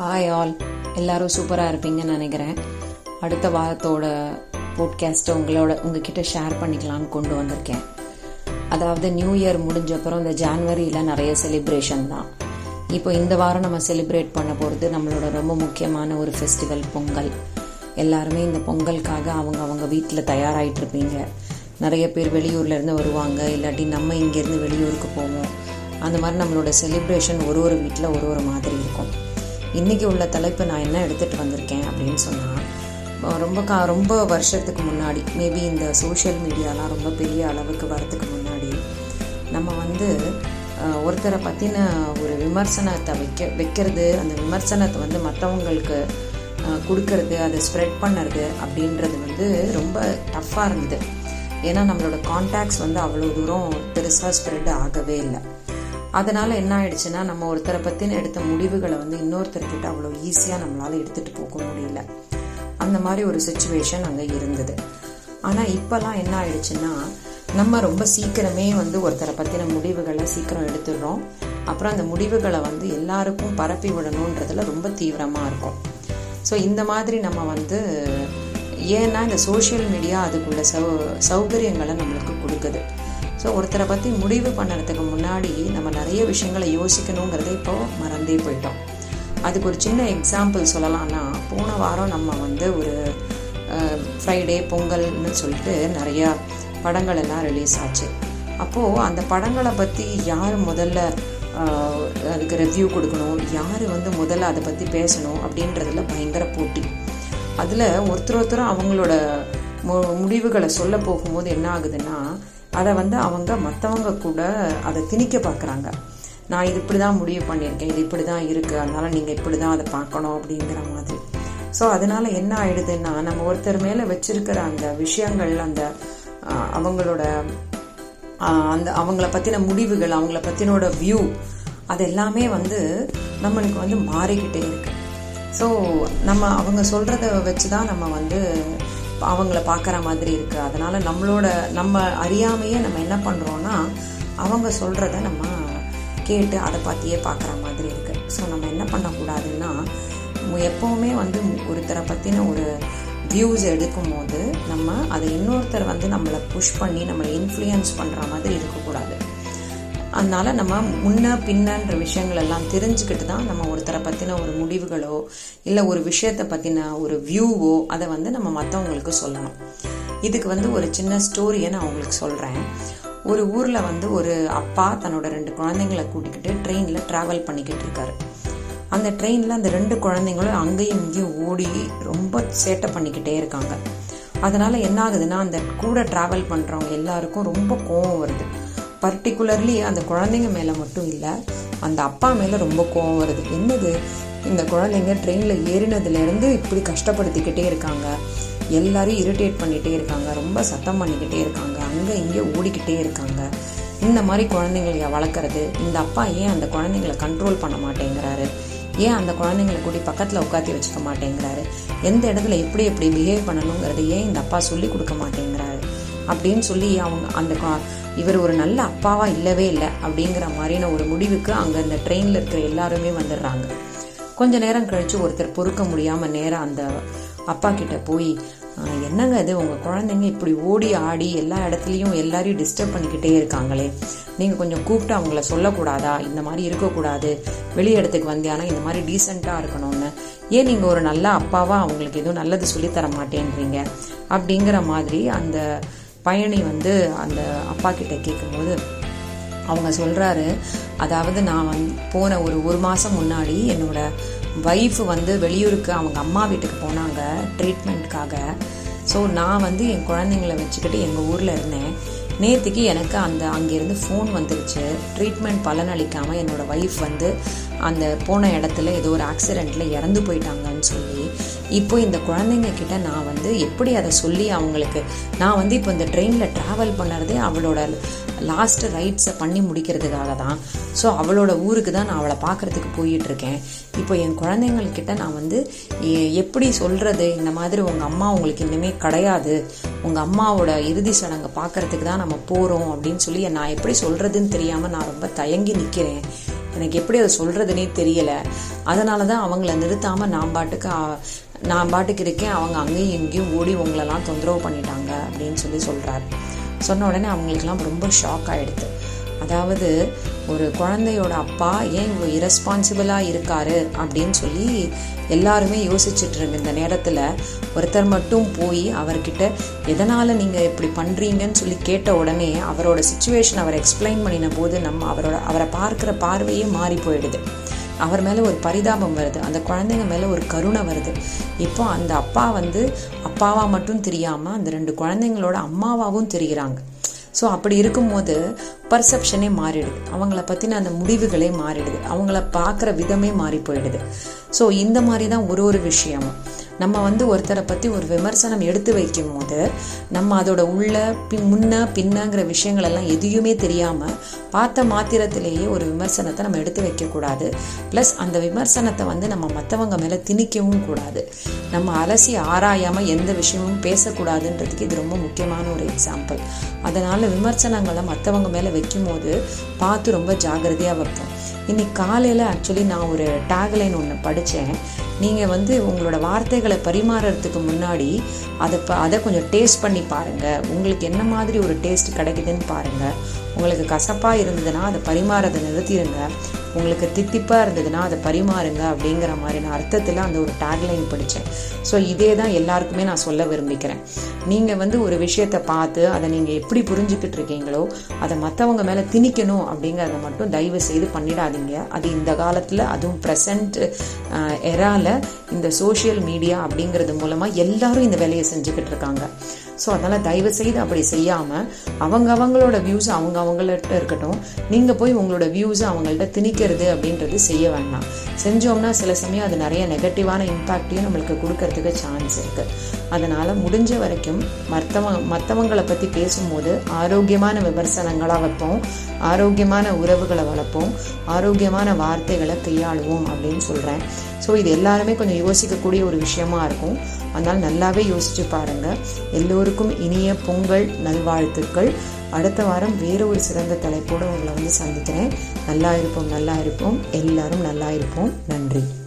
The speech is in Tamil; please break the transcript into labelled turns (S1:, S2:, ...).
S1: ஹாய் ஆல் எல்லாரும் சூப்பராக இருப்பீங்கன்னு நினைக்கிறேன். அடுத்த வாரத்தோட போட்காஸ்ட்டை உங்களோட உங்ககிட்ட ஷேர் பண்ணிக்கலாம்னு கொண்டு வந்திருக்கேன். அதாவது நியூ இயர் முடிஞ்ச அப்புறம் இந்த ஜான்வரியில் நிறைய செலிப்ரேஷன் தான். இப்போ இந்த வாரம் நம்ம செலிப்ரேட் பண்ண போகிறது நம்மளோட ரொம்ப முக்கியமான ஒரு ஃபெஸ்டிவல் பொங்கல். எல்லாருமே இந்த பொங்கலுக்காக அவங்க அவங்க வீட்டில் தயாராகிட்டு இருப்பீங்க. நிறைய பேர் வெளியூர்லேருந்து வருவாங்க இல்லாட்டி நம்ம இங்கேருந்து வெளியூருக்கு போவோம். அந்த மாதிரி நம்மளோட செலிப்ரேஷன் ஒரு ஒரு வீட்டில் ஒரு ஒரு மாதிரி இருக்கும். இன்றைக்கி உள்ள தலைப்பு நான் என்ன எடுத்துகிட்டு வந்திருக்கேன் அப்படின்னு சொன்னால் ரொம்ப கா ரொம்ப வருஷத்துக்கு முன்னாடி மேபி இந்த சோஷியல் மீடியாலாம் ரொம்ப பெரிய அளவுக்கு வரத்துக்கு முன்னாடி நம்ம வந்து ஒருத்தரை பற்றின ஒரு விமர்சனத்தை வைக்க வைக்கிறது அந்த விமர்சனத்தை வந்து மற்றவங்களுக்கு கொடுக்கறது அதை ஸ்ப்ரெட் பண்ணுறது அப்படின்றது வந்து ரொம்ப டஃப்பாக இருந்தது. ஏன்னா நம்மளோட கான்டாக்ட்ஸ் வந்து அவ்வளோ தூரம் பெருசாக ஸ்ப்ரெட் ஆகவே இல்லை. அதனால என்ன ஆயிடுச்சுன்னா நம்ம ஒருத்தரை பற்றின எடுத்த முடிவுகளை வந்து இன்னொருத்தர்கிட்ட அவ்வளோ ஈஸியாக நம்மளால எடுத்துகிட்டு போக முடியல. அந்த மாதிரி ஒரு சுச்சுவேஷன் அங்கே இருந்தது. ஆனால் இப்போல்லாம் என்ன ஆயிடுச்சுன்னா நம்ம ரொம்ப சீக்கிரமே வந்து ஒருத்தரை பற்றின முடிவுகளை சீக்கிரம் எடுத்துடுறோம். அப்புறம் அந்த முடிவுகளை வந்து எல்லாருக்கும் பரப்பி விடணுன்றதுல ரொம்ப தீவிரமாக இருக்கும். ஸோ இந்த மாதிரி நம்ம வந்து ஏன்னா இந்த சோஷியல் மீடியா அதுக்குள்ள சௌ சௌகரியங்களை நம்மளுக்கு கொடுக்குது. ஸோ ஒருத்தரை பற்றி முடிவு பண்ணுறதுக்கு முன்னாடி நம்ம நிறைய விஷயங்களை யோசிக்கணுங்கிறத இப்போ மறந்தே போயிட்டோம். அதுக்கு ஒரு சின்ன எக்ஸாம்பிள் சொல்லலாம்னா போன வாரம் நம்ம வந்து ஒரு ஃப்ரைடே பொங்கல்னு சொல்லிட்டு நிறையா படங்கள் எல்லாம் ரிலீஸ் ஆச்சு. அப்போது அந்த படங்களை பற்றி யார் முதல்ல அதுக்கு ரிவ்யூ கொடுக்கணும் யார் வந்து முதல்ல அதை பற்றி பேசணும் அப்படின்றதுல பயங்கர போட்டி. அதில் ஒருத்தர் ஒருத்தரும் அவங்களோட மு- முடிவுகளை சொல்ல போகும்போது என்ன ஆகுதுன்னா அதை வந்து அவங்க மற்றவங்க கூட அதை திணிக்க பார்க்குறாங்க. நான் இது இப்படி தான் முடிவு பண்ணியிருக்கேன் இது இப்படி தான் இருக்குது அதனால் நீங்கள் இப்படி தான் அதை பார்க்கணும் அப்படிங்கிற மாதிரி. ஸோ அதனால என்ன ஆயிடுதுன்னா நம்ம ஒருத்தர் மேலே வச்சிருக்கிற அந்த விஷயங்கள் அந்த அவங்களோட அந்த அவங்கள பற்றின முடிவுகள் அவங்கள பற்றினோட வியூ அது எல்லாமே வந்து நம்மளுக்கு வந்து மாறிக்கிட்டே இருக்கு. ஸோ நம்ம அவங்க சொல்கிறத வச்சு தான் நம்ம வந்து அவங்கள பார்க்குற மாதிரி இருக்குது அதனால் நம்மளோட நம்ம அறியாமையே நம்ம என்ன பண்ணுறோன்னா அவங்க சொல்கிறத நம்ம கேட்டு அதை பார்த்தியே பார்க்குற மாதிரி இருக்குது ஸோ நம்ம என்ன பண்ணக்கூடாதுன்னா எப்போவுமே வந்து ஒருத்தரை பற்றின ஒரு வியூஸ் எடுக்கும்போது நம்ம அதை இன்னொருத்தர் வந்து நம்மளை புஷ் பண்ணி நம்மளை இன்ஃப்ளூயன்ஸ் பண்ணுற மாதிரி இருக்கக்கூடாது. அதனால நம்ம முன்ன பின்னன்ற விஷயங்கள் எல்லாம் தெரிஞ்சுக்கிட்டு தான் நம்ம ஒருத்தரை பற்றின ஒரு முடிவுகளோ இல்லை ஒரு விஷயத்தை பற்றின ஒரு வியூவோ அதை வந்து நம்ம மற்றவங்களுக்கு சொல்லணும். இதுக்கு வந்து ஒரு சின்ன ஸ்டோரியை நான் உங்களுக்கு சொல்கிறேன் ஒரு ஊரில் வந்து ஒரு அப்பா தன்னோட ரெண்டு குழந்தைங்களை கூட்டிக்கிட்டு ட்ரெயினில் ட்ராவல் பண்ணிக்கிட்டு இருக்காரு. அந்த ட்ரெயினில் அந்த ரெண்டு குழந்தைங்களும் அங்கேயும் இங்கேயும் ஓடி ரொம்ப சேட்டை பண்ணிக்கிட்டே இருக்காங்க. அதனால் என்ன ஆகுதுன்னா அந்த கூட ட்ராவல் பண்ணுறவங்க எல்லாருக்கும் ரொம்ப கோவம் வருது. பர்டிகுலர்லி அந்த குழந்தைங்க மேலே மட்டும் இல்லை அந்த அப்பா மேலே ரொம்ப கோவம் வருது. என்னது? இந்த குழந்தைங்க ட்ரெயினில் ஏறினதுலேருந்து இப்படி கஷ்டப்படுத்திக்கிட்டே இருக்காங்க. எல்லாரையும் இரிட்டேட் பண்ணிகிட்டே இருக்காங்க. ரொம்ப சத்தம் பண்ணிக்கிட்டே இருக்காங்க. அங்கே இங்கே ஓடிக்கிட்டே இருக்காங்க. இந்த மாதிரி குழந்தைங்களைய வளர்க்குறது இந்த அப்பா ஏன் அந்த குழந்தைங்களை கண்ட்ரோல் பண்ண மாட்டேங்கிறாரு? ஏன் அந்த குழந்தைங்களை கூட்டி பக்கத்தில் உட்காத்தி வச்சுக்க மாட்டேங்கிறாரு? எந்த இடத்துல எப்படி எப்படி பிஹேவ் பண்ணணுங்கிறது ஏன் இந்த அப்பா சொல்லி கொடுக்க மாட்டேங்கிறாரு? அப்படின்னு சொல்லி அவங்க அந்த இவர் ஒரு நல்ல அப்பாவா இல்லவே இல்லை அப்படிங்கிற மாதிரியான ஒரு முடிவுக்கு அங்கே அந்த ட்ரெயினில் இருக்கிற எல்லாருமே வந்துடுறாங்க. கொஞ்ச நேரம் கழிச்சு ஒருத்தர் பொறுக்க முடியாமல் நேராக அந்த அப்பா கிட்ட போய் என்னங்க அது உங்கள் குழந்தைங்க இப்படி ஓடி ஆடி எல்லா இடத்துலையும் எல்லாரையும் டிஸ்டர்ப் பண்ணிக்கிட்டே இருக்காங்களே. நீங்கள் கொஞ்சம் கூப்பிட்டு அவங்கள சொல்லக்கூடாதா? இந்த மாதிரி இருக்கக்கூடாது. வெளி இடத்துக்கு வந்தியானா இந்த மாதிரி டீசெண்டாக இருக்கணும்னு. ஏன் நீங்கள் ஒரு நல்ல அப்பாவா அவங்களுக்கு எதுவும் நல்லது சொல்லித் தர மாட்டேன்றீங்க? அப்படிங்கிற மாதிரி அந்த பயணி வந்து அந்த அப்பா கிட்ட கேட்கும்போது அவங்க சொல்கிறாரு அதாவது நான் வந்து போன ஒரு ஒரு மாதம் முன்னாடி என்னோட ஒய்ஃப் வந்து வெளியூருக்கு அவங்க அம்மா வீட்டுக்கு போனாங்க ட்ரீட்மெண்ட்காக ஸோ நான் வந்து என் குழந்தைங்கள வச்சுக்கிட்டு எங்கள் ஊரில் இருந்தேன். நேற்றுக்கு எனக்கு அந்த அங்கேருந்து ஃபோன் வந்துருச்சு. ட்ரீட்மெண்ட் பலனளிக்காமல் என்னோடய ஒய்ஃப் வந்து அந்த போன இடத்துல ஏதோ ஒரு ஆக்சிடெண்ட்டில் இறந்து போயிட்டாங்கன்னு சொல்லி இப்போ இந்த குழந்தைங்க கிட்ட நான் வந்து எப்படி அதை சொல்லி அவங்களுக்கு நான் வந்து இப்போ இந்த ட்ரெயினில் ட்ராவல் பண்ணுறதே அவளோட லாஸ்ட்டு ரைட்ஸை பண்ணி முடிக்கிறதுக்காக தான் ஸோ அவளோட ஊருக்கு தான் நான் அவளை பார்க்கறதுக்கு போயிட்டு இருக்கேன் இப்போ என் குழந்தைங்கள்கிட்ட நான் வந்து எப்படி சொல்கிறது இந்த மாதிரி உங்கள் அம்மா உங்களுக்கு இனிமேல் கிடையாது. உங்கள் அம்மாவோட இறுதி சடங்கை பார்க்கறதுக்கு தான் நம்ம போகிறோம் அப்படின்னு சொல்லி நான் எப்படி சொல்கிறதுன்னு தெரியாமல் நான் ரொம்ப தயங்கி நிற்கிறேன் எனக்கு எப்படி அதை சொல்கிறதுனே தெரியலை. அதனால தான் அவங்கள நிறுத்தாமல் நான் பாட்டுக்கு நான் பாட்டுக்கு இருக்கேன். அவங்க அங்கேயும் இங்கேயும் ஓடி உங்களெல்லாம் தொந்தரவு பண்ணிட்டாங்க அப்படின்னு சொல்லி சொல்கிறார் சொன்ன உடனே அவங்களுக்கெல்லாம் ரொம்ப ஷாக் ஆகிடுது அதாவது ஒரு குழந்தையோட அப்பா ஏன் இவ்வளோ இரஸ்பான்சிபிளாக இருக்காரு அப்படின்னு சொல்லி எல்லாருமே யோசிச்சுட்டு இருங்க இந்த நேரத்தில் ஒருத்தர் மட்டும் போய் அவர்கிட்ட எதனால் நீங்கள் இப்படி பண்ணுறீங்கன்னு சொல்லி கேட்ட உடனே அவரோட சுச்சுவேஷன் அவர் எக்ஸ்பிளைன் பண்ணின போது நம்ம அவரோட அவரை பார்க்குற பார்வையே மாறி போயிடுது. அவர் மேலே ஒரு பரிதாபம் வருது. அந்த குழந்தைங்க மேலே ஒரு கருணை வருது. இப்போ அந்த அப்பா வந்து அப்பாவா மட்டும் தெரியாமல் அந்த ரெண்டு குழந்தைங்களோட அம்மாவாகவும் தெரிகிறாங்க. ஸோ அப்படி இருக்கும்போது பர்செப்ஷனே மாறிடுது. அவங்கள பற்றின அந்த முடிவுகளே மாறிடுது. அவங்கள பார்க்குற விதமே மாறி போயிடுது. ஸோ இந்த மாதிரி தான் ஒரு ஒரு விஷயமும். நம்ம வந்து ஒருத்தரை பற்றி ஒரு விமர்சனம் எடுத்து வைக்கும் போது நம்ம அதோட உள்ள பி முன்ன பின்னங்கிற விஷயங்கள் எல்லாம் எதையுமே தெரியாமல் பார்த்த மாத்திரத்திலேயே ஒரு விமர்சனத்தை நம்ம எடுத்து வைக்கக்கூடாது. ப்ளஸ் அந்த விமர்சனத்தை வந்து நம்ம மற்றவங்க மேலே திணிக்கவும் கூடாது. நம்ம அலசி ஆராயாமல் எந்த விஷயமும் பேசக்கூடாதுன்றதுக்கு இது ரொம்ப முக்கியமான ஒரு எக்ஸாம்பிள் அதனால் விமர்சனங்களை மற்றவங்க மேலே வைக்கும்போது பார்த்து ரொம்ப ஜாக்கிரதையாக வைப்போம். இன்னைக்கு காலையில் ஆக்சுவலி நான் ஒரு டேக்லைன் ஒன்று படித்தேன் நீங்கள் வந்து உங்களோட வார்த்தைகளை பரிமாறுறதுக்கு முன்னாடி அதை ப அதை கொஞ்சம் டேஸ்ட் பண்ணி பாருங்கள் உங்களுக்கு என்ன மாதிரி ஒரு டேஸ்ட் கிடைக்குதுன்னு பாருங்கள் உங்களுக்கு கசப்பாக இருந்ததுன்னா அதை பரிமாறதை நிறுத்திடுங்க உங்களுக்கு தித்திப்பாக இருந்ததுன்னா அதை பரிமாறுங்க அப்படிங்கிற மாதிரியான அர்த்தத்தில் அந்த ஒரு டேக்லைன் படித்தேன் ஸோ இதே தான் எல்லாருக்குமே நான் சொல்ல விரும்பிக்கிறேன். நீங்கள் வந்து ஒரு விஷயத்தை பார்த்து அதை நீங்கள் எப்படி புரிஞ்சுக்கிட்டு இருக்கீங்களோ அதை மற்றவங்க மேலே திணிக்கணும் அப்படிங்கிறத மட்டும் தயவு செய்து பண்ணிடாதீங்க. அது இந்த காலத்தில் அதுவும் ப்ரெசண்ட் எரால இந்த சோஷியல் மீடியா அப்படிங்கிறது மூலமாக எல்லாரும் இந்த வேலையை செஞ்சுக்கிட்டு இருக்காங்க. ஸோ அதனால் தயவு செய்து அப்படி செய்யாமல் அவங்க அவங்களோட வியூஸ் அவங்க அவங்கள்ட்ட இருக்கட்டும் நீங்கள் போய் உங்களோட வியூஸை அவங்கள்ட்ட திணிக்கிறது அப்படின்றது செய்ய வேண்டாம். செஞ்சோம்னா சில சமயம் அது நிறைய நெகட்டிவான இம்பேக்டையும் நம்மளுக்கு கொடுக்கறதுக்கு சான்ஸ் இருக்குது அதனால் முடிஞ்ச வரைக்கும் மற்றவங்க மற்றவங்களை பற்றி பேசும்போது ஆரோக்கியமான விமர்சனங்களாக வைப்போம் ஆரோக்கியமான உறவுகளை வளர்ப்போம் ஆரோக்கியமான வார்த்தைகளை கையாளுவோம் அப்படின்னு சொல்கிறேன் ஸோ இது எல்லாருமே கொஞ்சம் யோசிக்கக்கூடிய ஒரு விஷயமா இருக்கும். அதனால் நல்லாவே யோசிச்சு பாருங்க. எல்லோருக்கும் இனிய பொங்கல் நல்வாழ்த்துக்கள். அடுத்த வாரம் வேறு ஒரு சிறந்த தலைப்போடு உங்களை வந்து சந்திக்கிறேன். நல்லா இருப்போம் நல்லா இருப்போம். எல்லாரும் நல்லா இருப்போம். நன்றி.